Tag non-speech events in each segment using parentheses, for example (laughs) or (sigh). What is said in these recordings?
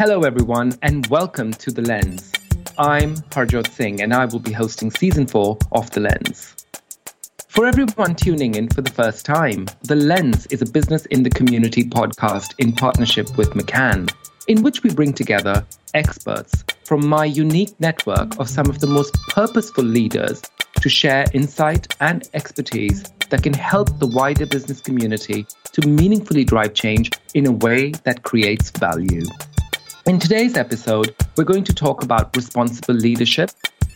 Hello, everyone, and welcome to The Lens. I'm Harjot Singh, and I will be hosting season four of The Lens. For everyone tuning in for the first time, The Lens is a business in the community podcast in partnership with McCann, in which we bring together experts from my unique network of some of the most purposeful leaders to share insight and expertise that can help the wider business community to meaningfully drive change in a way that creates value. In today's episode, we're going to talk about responsible leadership,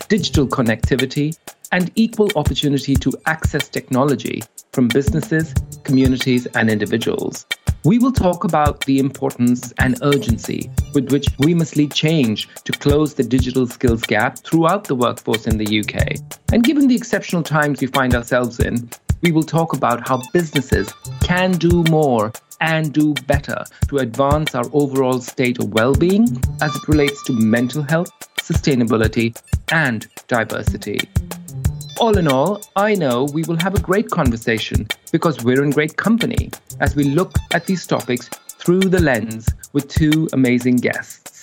digital connectivity, and equal opportunity to access technology from businesses, communities, and individuals. We will talk about the importance and urgency with which we must lead change to close the digital skills gap throughout the workforce in the UK. And given the exceptional times we find ourselves in, we will talk about how businesses can do more and do better to advance our overall state of well being as it relates to mental health, sustainability, and diversity. All in all, I know we will have a great conversation because we're in great company as we look at these topics through the lens with two amazing guests.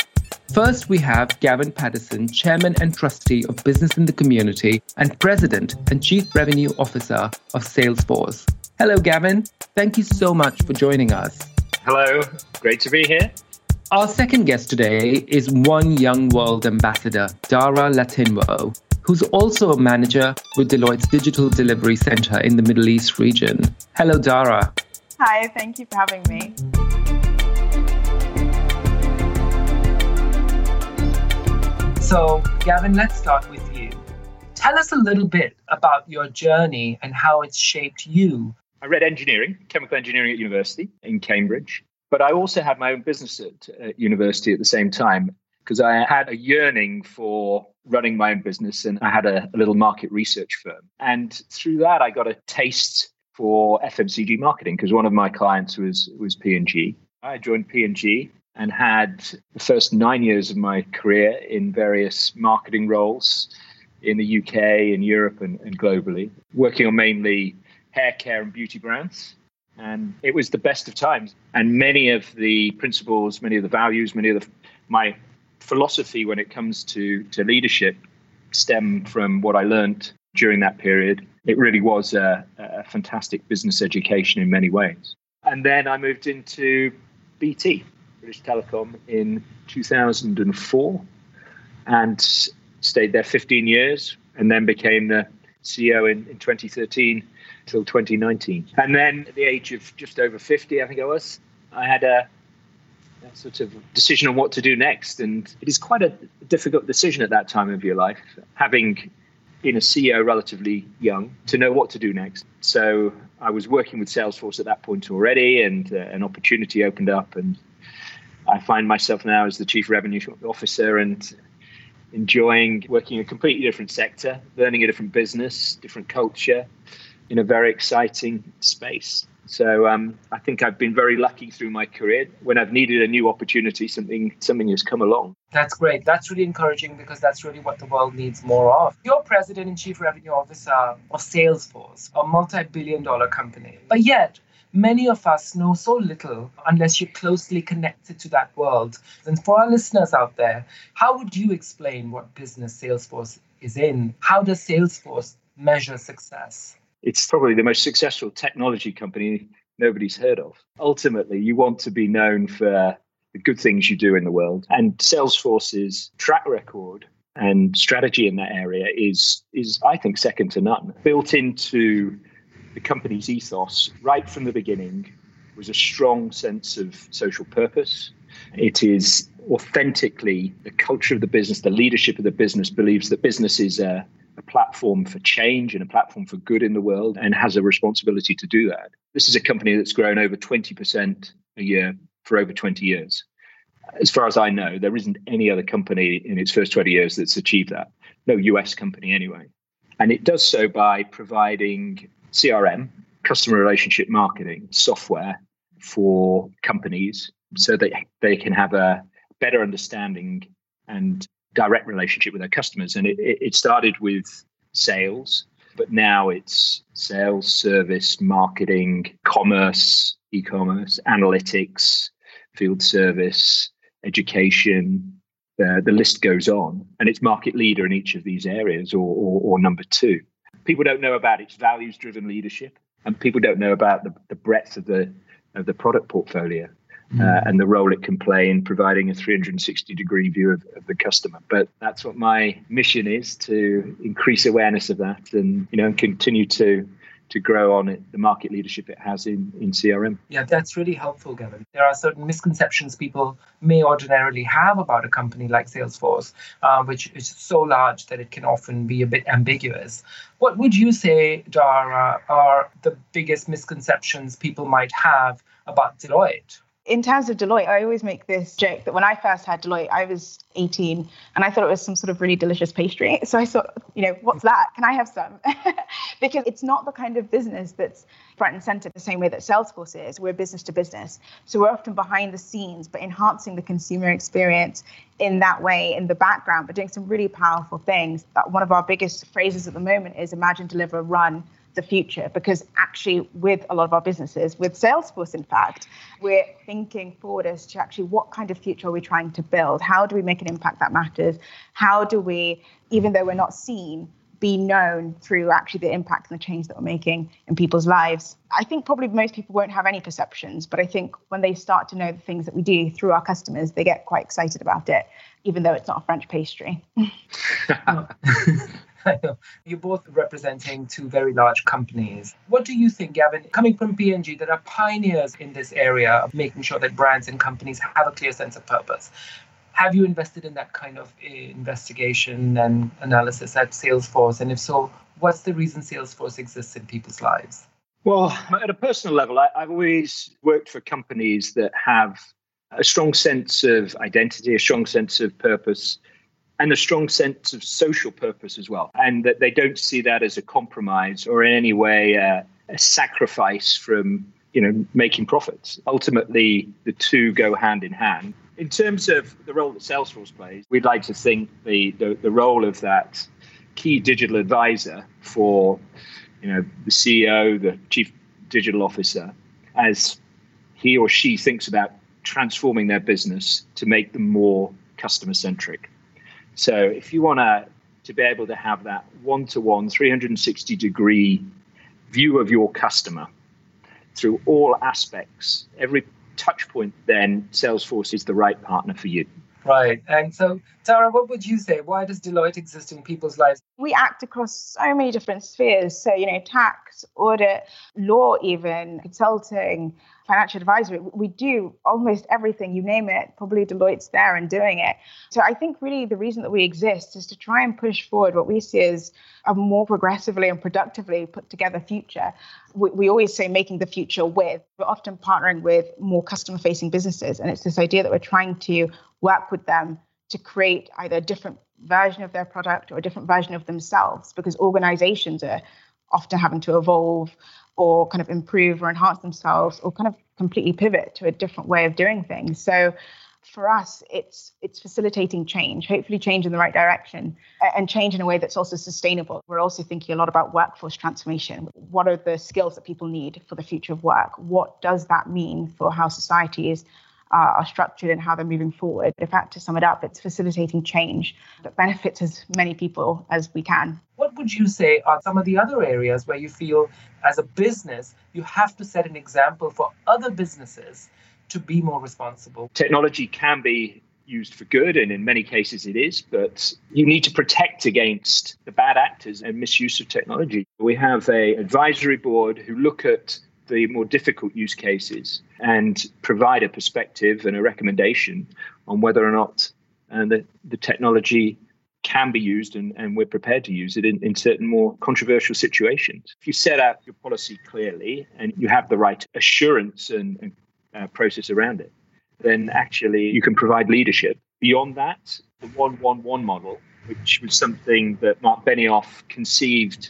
First, we have Gavin Patterson, Chairman and Trustee of Business in the Community and President and Chief Revenue Officer of Salesforce. Hello, Gavin. Thank you so much for joining us. Hello. Great to be here. Our second guest today is One Young World Ambassador, Dara Latinwo, who's also a manager with Deloitte's Digital Delivery Center in the Middle East region. Hello, Dara. Hi, thank you for having me. So, Gavin, let's start with you. Tell us a little bit about your journey and how it's shaped you. I read engineering, chemical engineering at university in Cambridge, but I also had my own business at, at university at the same time because I had a yearning for running my own business and I had a, a little market research firm. And through that, I got a taste for FMCG marketing because one of my clients was was P&G. I joined P&G and had the first nine years of my career in various marketing roles in the UK, in Europe, and, and globally, working on mainly hair care and beauty brands. And it was the best of times. And many of the principles, many of the values, many of the, my philosophy when it comes to, to leadership stem from what I learned during that period. It really was a, a fantastic business education in many ways. And then I moved into BT, British Telecom in 2004 and stayed there 15 years and then became the CEO in, in 2013 till 2019. And then at the age of just over 50, I think I was, I had a, a sort of decision on what to do next. And it is quite a difficult decision at that time of your life, having been a CEO relatively young, to know what to do next. So I was working with Salesforce at that point already, and uh, an opportunity opened up, and I find myself now as the chief revenue officer and enjoying working in a completely different sector, learning a different business, different culture in a very exciting space. So um, I think I've been very lucky through my career. When I've needed a new opportunity, something something has come along. That's great. That's really encouraging because that's really what the world needs more of. You're president and chief revenue officer of Salesforce, a multi-billion dollar company. But yet, many of us know so little unless you're closely connected to that world. And for our listeners out there, how would you explain what business Salesforce is in? How does Salesforce measure success? It's probably the most successful technology company nobody's heard of. Ultimately, you want to be known for the good things you do in the world. And Salesforce's track record and strategy in that area is is I think second to none. Built into the company's ethos right from the beginning was a strong sense of social purpose. It is authentically the culture of the business, the leadership of the business believes that business is a, a platform for change and a platform for good in the world and has a responsibility to do that. This is a company that's grown over 20% a year for over 20 years. As far as I know, there isn't any other company in its first 20 years that's achieved that. No US company, anyway. And it does so by providing CRM, customer relationship marketing software for companies so that they can have a better understanding and direct relationship with their customers. And it, it started with sales, but now it's sales, service, marketing, commerce, e commerce, analytics, field service, education, the, the list goes on. And it's market leader in each of these areas or, or, or number two. People don't know about its values driven leadership, and people don't know about the, the breadth of the, of the product portfolio. Mm. Uh, and the role it can play in providing a 360 degree view of, of, the customer. But that's what my mission is to increase awareness of that and you know continue to to grow on it, the market leadership it has in, in CRM. Yeah, that's really helpful, Gavin. There are certain misconceptions people may ordinarily have about a company like Salesforce, uh, which is so large that it can often be a bit ambiguous. What would you say, Dara, are the biggest misconceptions people might have about Deloitte? In terms of Deloitte, I always make this joke that when I first had Deloitte, I was 18 and I thought it was some sort of really delicious pastry. (laughs) So I thought, you know, what's that? Can I have some? (laughs) because it's not the kind of business that's front and center the same way that Salesforce is. We're business to business. So we're often behind the scenes, but enhancing the consumer experience in that way in the background, but doing some really powerful things. That one of our biggest phrases at the moment is imagine, deliver, run the future because actually with a lot of our businesses with salesforce in fact we're thinking forward as to actually what kind of future are we trying to build how do we make an impact that matters how do we even though we're not seen be known through actually the impact and the change that we're making in people's lives. I think probably most people won't have any perceptions, but I think when they start to know the things that we do through our customers, they get quite excited about it, even though it's not a French pastry. (laughs) (laughs) You're both representing two very large companies. What do you think, Gavin, coming from P&G that are pioneers in this area of making sure that brands and companies have a clear sense of purpose? Have you invested in that kind of investigation and analysis at Salesforce? And if so, what's the reason Salesforce exists in people's lives? Well, at a personal level, I, have always worked for companies that have a strong sense of identity, a strong sense of purpose, and a strong sense of social purpose as well. And that they don't see that as a compromise or in any way a sacrifice from you know making profits. Ultimately, the two go hand in hand. In terms of the role that Salesforce plays, we'd like to think the, the, the role of that key digital advisor for you know the CEO, the chief digital officer, as he or she thinks about transforming their business to make them more customer centric. So if you want to to be able to have that one-to-one 360 degree view of your customer through all aspects, every touch point, then Salesforce is the right partner for you. Right. And so, Dara, what would you say? Why does Deloitte exist in people's lives? We act across so many different spheres. So, you know, tax, audit, law, even consulting, financial advisory. We do almost everything, you name it. Probably Deloitte's there and doing it. So I think really the reason that we exist is to try and push forward what we see as a more progressively and productively put together future. We, we always say making the future with. We're often partnering with more customer facing businesses. And it's this idea that we're trying to work with them to create either a different version of their product or a different version of themselves because organizations are often having to evolve or kind of improve or enhance themselves or kind of completely pivot to a different way of doing things. So for us, it's it's facilitating change, hopefully change in the right direction and change in a way that's also sustainable. We're also thinking a lot about workforce transformation. What are the skills that people need for the future of work? What does that mean for how societies uh, are structured and how they're moving forward? In fact, to sum it up, it's facilitating change that benefits as many people as we can. What would you say are some of the other areas where you feel, as a business, you have to set an example for other businesses to be more responsible? Technology can be used for good, and in many cases it is, but you need to protect against the bad actors and misuse of technology. We have a advisory board who look at the more difficult use cases and provide a perspective and a recommendation on whether or not uh, the, the technology can be used and, and we're prepared to use it in, in certain more controversial situations. If you set out your policy clearly and you have the right assurance and, and uh, process around it, then actually you can provide leadership. Beyond that, the 111 model, which was something that Mark Benioff conceived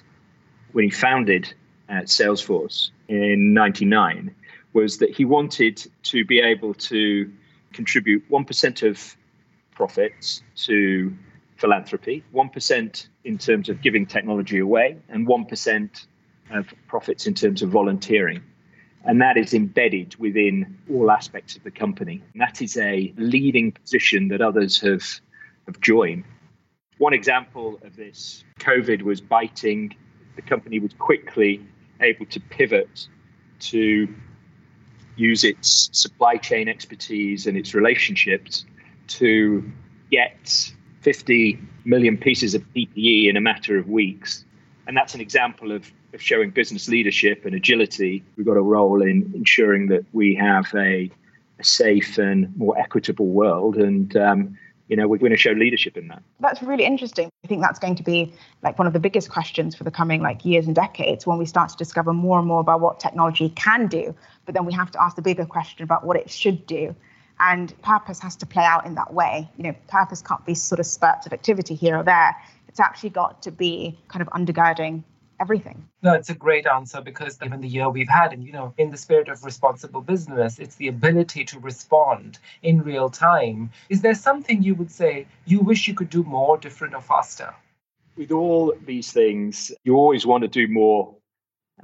when he founded at Salesforce in 99, was that he wanted to be able to contribute 1% of profits to philanthropy, 1% in terms of giving technology away, and 1% of profits in terms of volunteering. And that is embedded within all aspects of the company. And that is a leading position that others have, have joined. One example of this COVID was biting. The company was quickly able to pivot to use its supply chain expertise and its relationships to get 50 million pieces of PPE in a matter of weeks. And that's an example of, of showing business leadership and agility. We've got a role in ensuring that we have a, a safe and more equitable world. And um, you know, we're going to show leadership in that. That's really interesting. I think that's going to be like one of the biggest questions for the coming like years and decades when we start to discover more and more about what technology can do, but then we have to ask the bigger question about what it should do. And purpose has to play out in that way. You know, purpose can't be sort of spurts of activity here or there. It's actually got to be kind of undergirding everything. No, it's a great answer because even the year we've had, and you know, in the spirit of responsible business, it's the ability to respond in real time. Is there something you would say you wish you could do more, different, or faster? With all these things, you always want to do more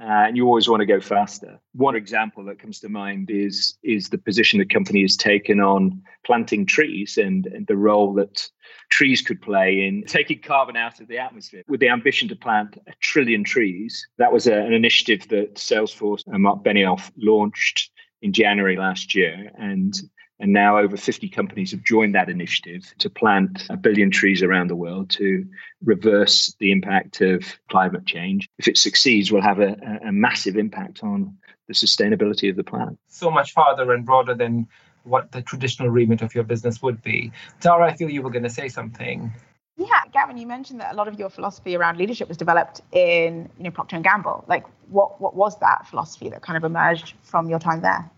Uh, and you always want to go faster. One example that comes to mind is is the position the company has taken on planting trees and, and the role that trees could play in taking carbon out of the atmosphere with the ambition to plant a trillion trees. That was a, an initiative that Salesforce and Mark Benioff launched in January last year. And and now over 50 companies have joined that initiative to plant a billion trees around the world to reverse the impact of climate change. If it succeeds, we'll have a, a massive impact on the sustainability of the planet. So much farther and broader than what the traditional remit of your business would be. Dara, I feel you were going to say something. Yeah, Gavin, you mentioned that a lot of your philosophy around leadership was developed in, you know, Procter and Gamble. Like, what what was that philosophy that kind of emerged from your time there?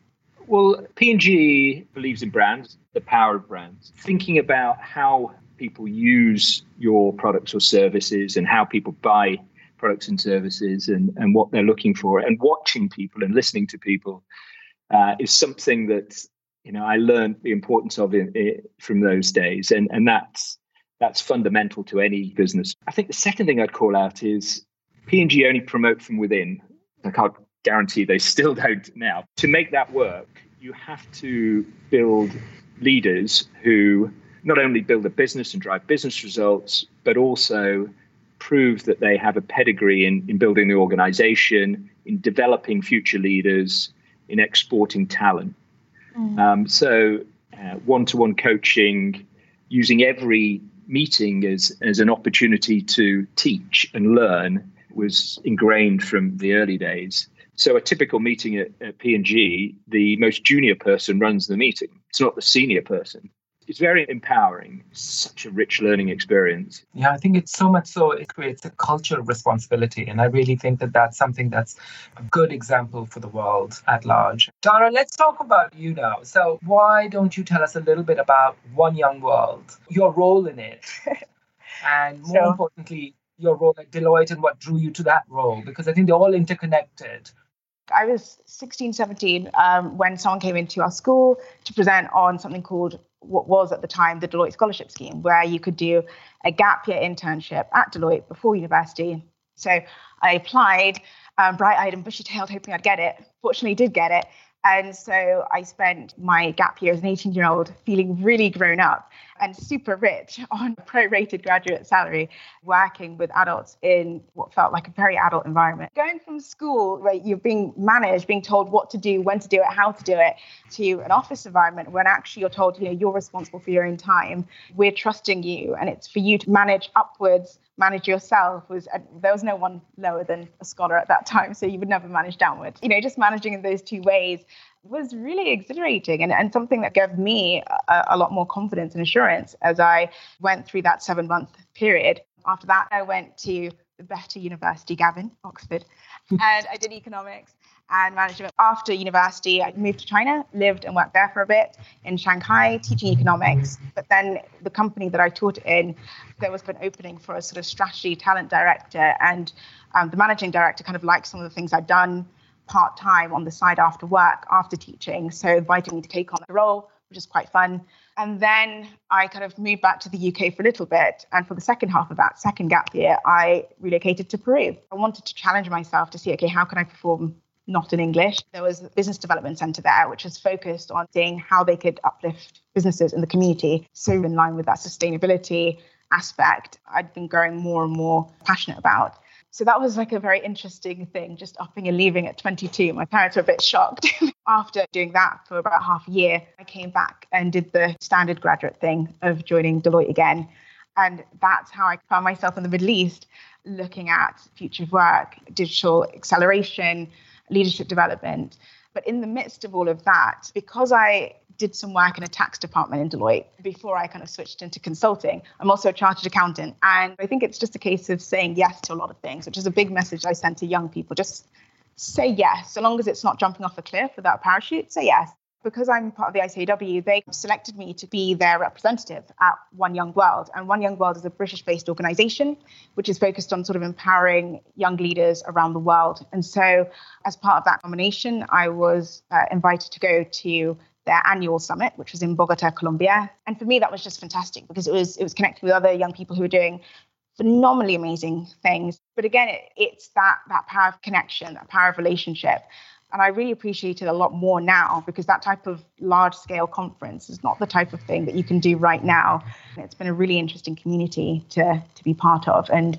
Well, P&G believes in brands, the power of brands. Thinking about how people use your products or services and how people buy products and services and, and what they're looking for and watching people and listening to people uh, is something that you know I learned the importance of it, from those days and and that's that's fundamental to any business. I think the second thing I'd call out is P&G only promote from within. I can't guarantee they still don't now. To make that work, you have to build leaders who not only build a business and drive business results, but also prove that they have a pedigree in, in building the organization, in developing future leaders, in exporting talent. Mm. Um, so, one to one coaching, using every meeting as, as an opportunity to teach and learn was ingrained from the early days. So a typical meeting at, at P&G, the most junior person runs the meeting. It's not the senior person. It's very empowering. Such a rich learning experience. Yeah, I think it's so much so it creates a culture of responsibility. And I really think that that's something that's a good example for the world at large. Dara, let's talk about you now. So, why don't you tell us a little bit about One Young World, your role in it, (laughs) and more so, importantly, your role at Deloitte and what drew you to that role? Because I think they're all interconnected. I was 16, 17 um, when someone came into our school to present on something called what was at the time the Deloitte Scholarship Scheme, where you could do a gap year internship at Deloitte before university. So I applied, um, bright eyed and bushy tailed, hoping I'd get it. Fortunately, did get it. And so I spent my gap year as an 18 year old feeling really grown up and super rich (laughs) on a prorated graduate salary, working with adults in what felt like a very adult environment. Going from school where you're being managed, being told what to do, when to do it, how to do it, to an office environment when actually you're told, you know, you're responsible for your own time. We're trusting you, and it's for you to manage upwards manage yourself was uh, there was no one lower than a scholar at that time so you would never manage downward. You know just managing in those two ways was really exhilarating and, and something that gave me a, a lot more confidence and assurance as i went through that seven month period. After that i went to better university gavin oxford and i did economics and management. After university, I moved to China, lived and worked there for a bit in Shanghai, teaching economics. But then the company that I taught in, there was an opening for a sort of strategy talent director, and um, the managing director kind of liked some of the things I'd done part time on the side after work, after teaching. So invited me to take on the role, which is quite fun. And then I kind of moved back to the UK for a little bit. And for the second half of that second gap year, I relocated to Peru. I wanted to challenge myself to see, okay, how can I perform not in English. There was a business development center there, which was focused on seeing how they could uplift businesses in the community. So, in line with that sustainability aspect, I'd been growing more and more passionate about. So that was like a very interesting thing, just upping and leaving at 22. My parents were a bit shocked. (laughs) After doing that for about half a year, I came back and did the standard graduate thing of joining Deloitte again. And that's how I found myself in the Middle East, looking at future work, digital acceleration, leadership development. But in the midst of all of that, because I did some work in a tax department in Deloitte before I kind of switched into consulting. I'm also a chartered accountant. And I think it's just a case of saying yes to a lot of things, which is a big message I send to young people. Just say yes, so long as it's not jumping off a cliff without a parachute, say yes because I'm part of the ICAEW, they selected me to be their representative at One Young World. And One Young World is a British based organization which is focused on sort of empowering young leaders around the world. And so, as part of that nomination, I was uh, invited to go to their annual summit, which was in Bogota, Colombia. And for me, that was just fantastic because it was it was connected with other young people who were doing phenomenally amazing things. But again, it, it's that that power of connection, that power of relationship. And I really appreciate it a lot more now because that type of large scale conference is not the type of thing that you can do right now. It's been a really interesting community to, to be part of and,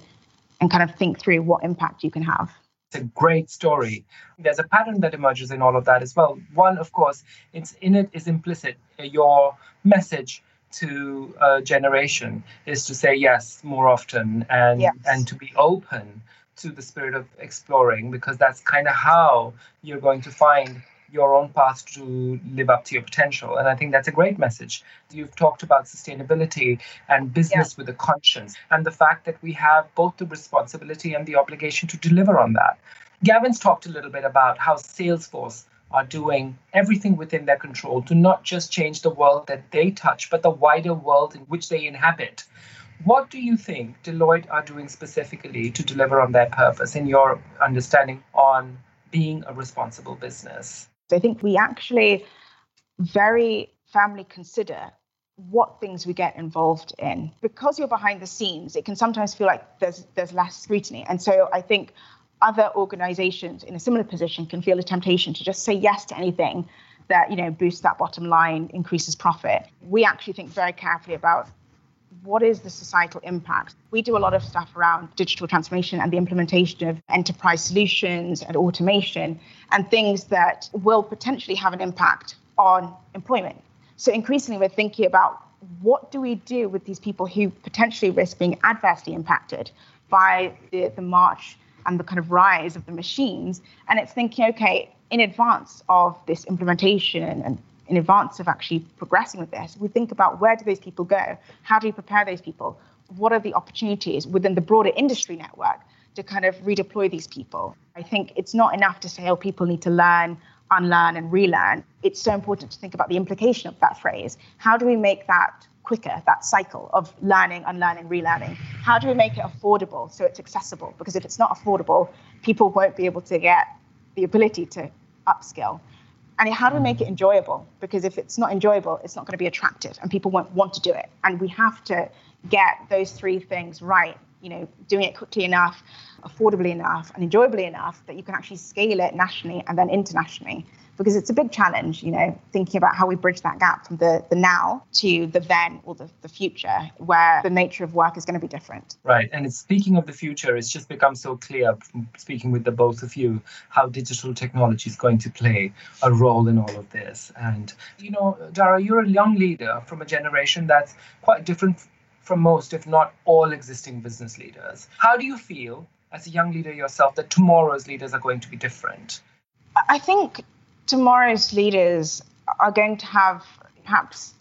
and kind of think through what impact you can have. It's a great story. There's a pattern that emerges in all of that as well. One, of course, it's in it is implicit. Uh, your message to a generation is to say yes more often and yes. and to be open to the spirit of exploring because that's kind of how you're going to find your own path to live up to your potential. And I think that's a great message. You've talked about sustainability and business yeah. with a conscience, and the fact that we have both the responsibility and the obligation to deliver on that. Gavin's talked a little bit about how Salesforce are doing everything within their control to not just change the world that they touch, but the wider world in which they inhabit. What do you think Deloitte are doing specifically to deliver on their purpose in your understanding on being a responsible business? I think we actually very firmly consider what things we get involved in. Because you're behind the scenes, it can sometimes feel like there's there's less scrutiny. And so I think other organizations in a similar position can feel a temptation to just say yes to anything that you know boosts that bottom line, increases profit. We actually think very carefully about what is the societal impact? We do a lot of stuff around digital transformation and the implementation of enterprise solutions and automation and things that will potentially have an impact on employment. So increasingly, we're thinking about what do we do with these people who potentially risk being adversely impacted by the, the march and the kind of rise of the machines. And it's thinking, okay, in advance of this implementation and in advance of actually progressing with this, we think about where do those people go? How do we prepare those people? What are the opportunities within the broader industry network to kind of redeploy these people? I think it's not enough to say, oh, people need to learn, unlearn, and relearn. It's so important to think about the implication of that phrase. How do we make that quicker, that cycle of learning, unlearning, relearning? How do we make it affordable so it's accessible? Because if it's not affordable, people won't be able to get the ability to upskill. And how do we make it mm. enjoyable? Because if it's not enjoyable, it's not going to be attractive and people won't want to do it. And we have to get those three things right. You know, doing it quickly enough, affordably enough, and enjoyably enough that you can actually scale it nationally and then internationally because it's a big challenge, you know, thinking about how we bridge that gap from the, the now to the then or the, the future, where the nature of work is going to be different. Right. And speaking of the future, it's just become so clear, speaking with the both of you, how digital technology is going to play a role in all of this. And, you know, Dara, you're a young leader from a generation that's quite different from most, if not all, existing business leaders. How do you feel as a young leader yourself that tomorrow's leaders are going to be different? I think tomorrow's leaders are going to have perhaps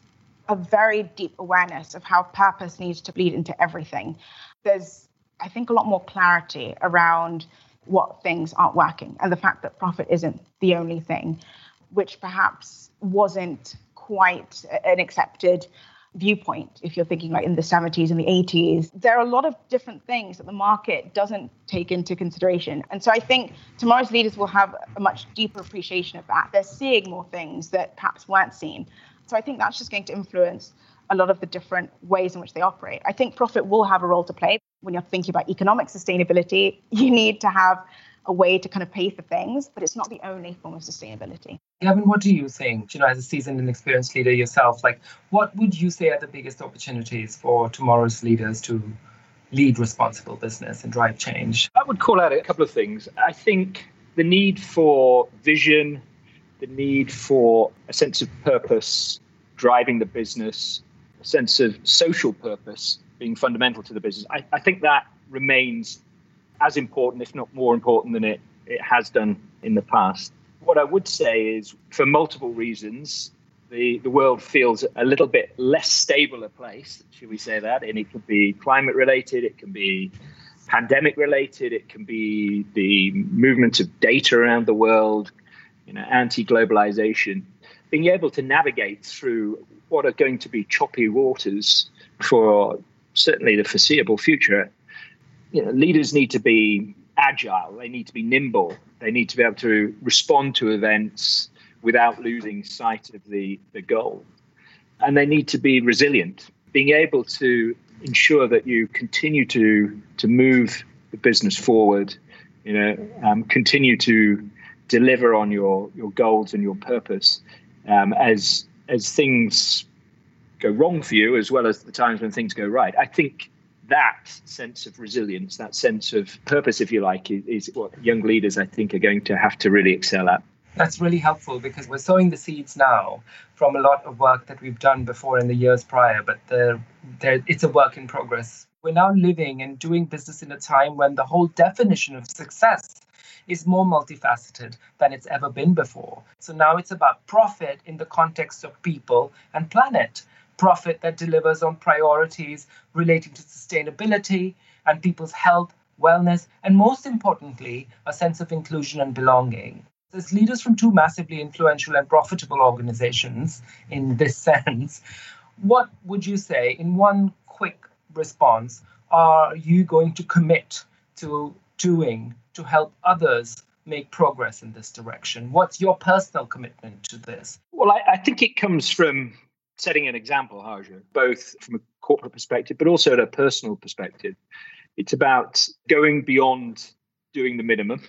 a very deep awareness of how purpose needs to bleed into everything. There's, I think, a lot more clarity around what things aren't working and the fact that profit isn't the only thing, which perhaps wasn't quite an accepted viewpoint if you're thinking like in the 70s and the 80s there are a lot of different things that the market doesn't take into consideration. And so i think tomorrow's leaders will have a much deeper appreciation of that. They're seeing more things that perhaps weren't seen. So i think that's just going to influence a lot of the different ways in which they operate. I think profit will have a role to play. When you're thinking about economic sustainability you need to have a way to kind of pay for things, but it's not the only form of sustainability. Gavin, what do you think? You know, as a seasoned and experienced leader yourself, like what would you say are the biggest opportunities for tomorrow's leaders to lead responsible business and drive change? I would call out a couple of things. I think the need for vision, the need for a sense of purpose driving the business, a sense of social purpose being fundamental to the business. I, I think that remains as important, if not more important, than it, it has done in the past. What I would say is, for multiple reasons, the, the world feels a little bit less stable a place, should we say that? And it could be climate related, it can be pandemic related, it can be the movement of data around the world, you know, anti globalization. Being able to navigate through what are going to be choppy waters for certainly the foreseeable future, you know, leaders need to be agile, they need to be nimble, they need to be able to respond to events without losing sight of the, the goal. And they need to be resilient, being able to ensure that you continue to, to move the business forward, you know, um, continue to deliver on your, your goals and your purpose um, as, as things go wrong for you, as well as the times when things go right. I think that sense of resilience, that sense of purpose, if you like, is, what young leaders, I think, are going to have to really excel at. That's really helpful because we're sowing the seeds now from a lot of work that we've done before in the years prior, but the, the, it's a work in progress. We're now living and doing business in a time when the whole definition of success is more multifaceted than it's ever been before. So now it's about profit in the context of people and planet. Profit that delivers on priorities relating to sustainability and people's health, wellness, and most importantly, a sense of inclusion and belonging. As leaders from two massively influential and profitable organizations, in this (laughs) sense, what would you say, in one quick response, are you going to commit to doing to help others make progress in this direction? What's your personal commitment to this? Well, I, I think it comes from setting an example, Harjo, both from a corporate perspective, but also at a personal perspective. It's about going beyond doing the minimum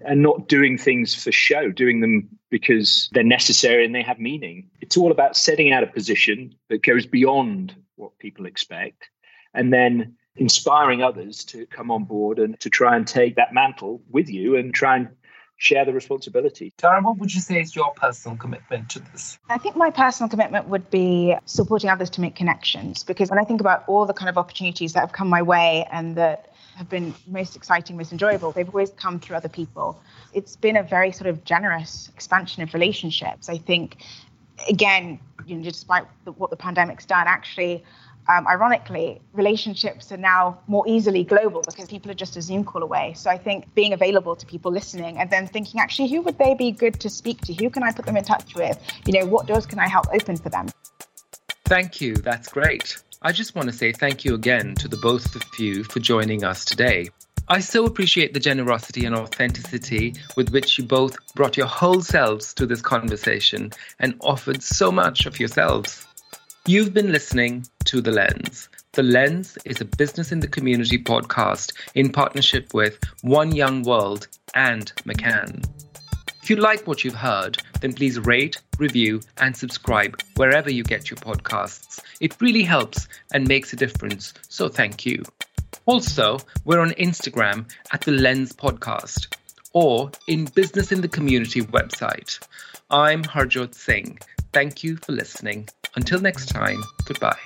and not doing things for show, doing them because they're necessary and they have meaning. It's all about setting out a position that goes beyond what people expect and then inspiring others to come on board and to try and take that mantle with you and try and share the responsibility. Dara, what would you say is your personal commitment to this? I think my personal commitment would be supporting others to make connections because when I think about all the kind of opportunities that have come my way and that have been most exciting, most enjoyable, they've always come through other people. It's been a very sort of generous expansion of relationships. I think, again, you know, despite the, what the pandemic's done, actually, um, ironically, relationships are now more easily global because people are just a Zoom call away. So I think being available to people listening and then thinking, actually, who would they be good to speak to? Who can I put them in touch with? You know, what doors can I help open for them? Thank you. That's great. I just want to say thank you again to the both of you for joining us today. I so appreciate the generosity and authenticity with which you both brought your whole selves to this conversation and offered so much of yourselves. You've been listening to The Lens. The Lens is a business in the community podcast in partnership with One Young World and McCann. If you like what you've heard, then please rate, review, and subscribe wherever you get your podcasts. It really helps and makes a difference, so thank you. Also, we're on Instagram at the Lens Podcast or in Business in the Community website. I'm Harjot Singh. Thank you for listening. Until next time, goodbye.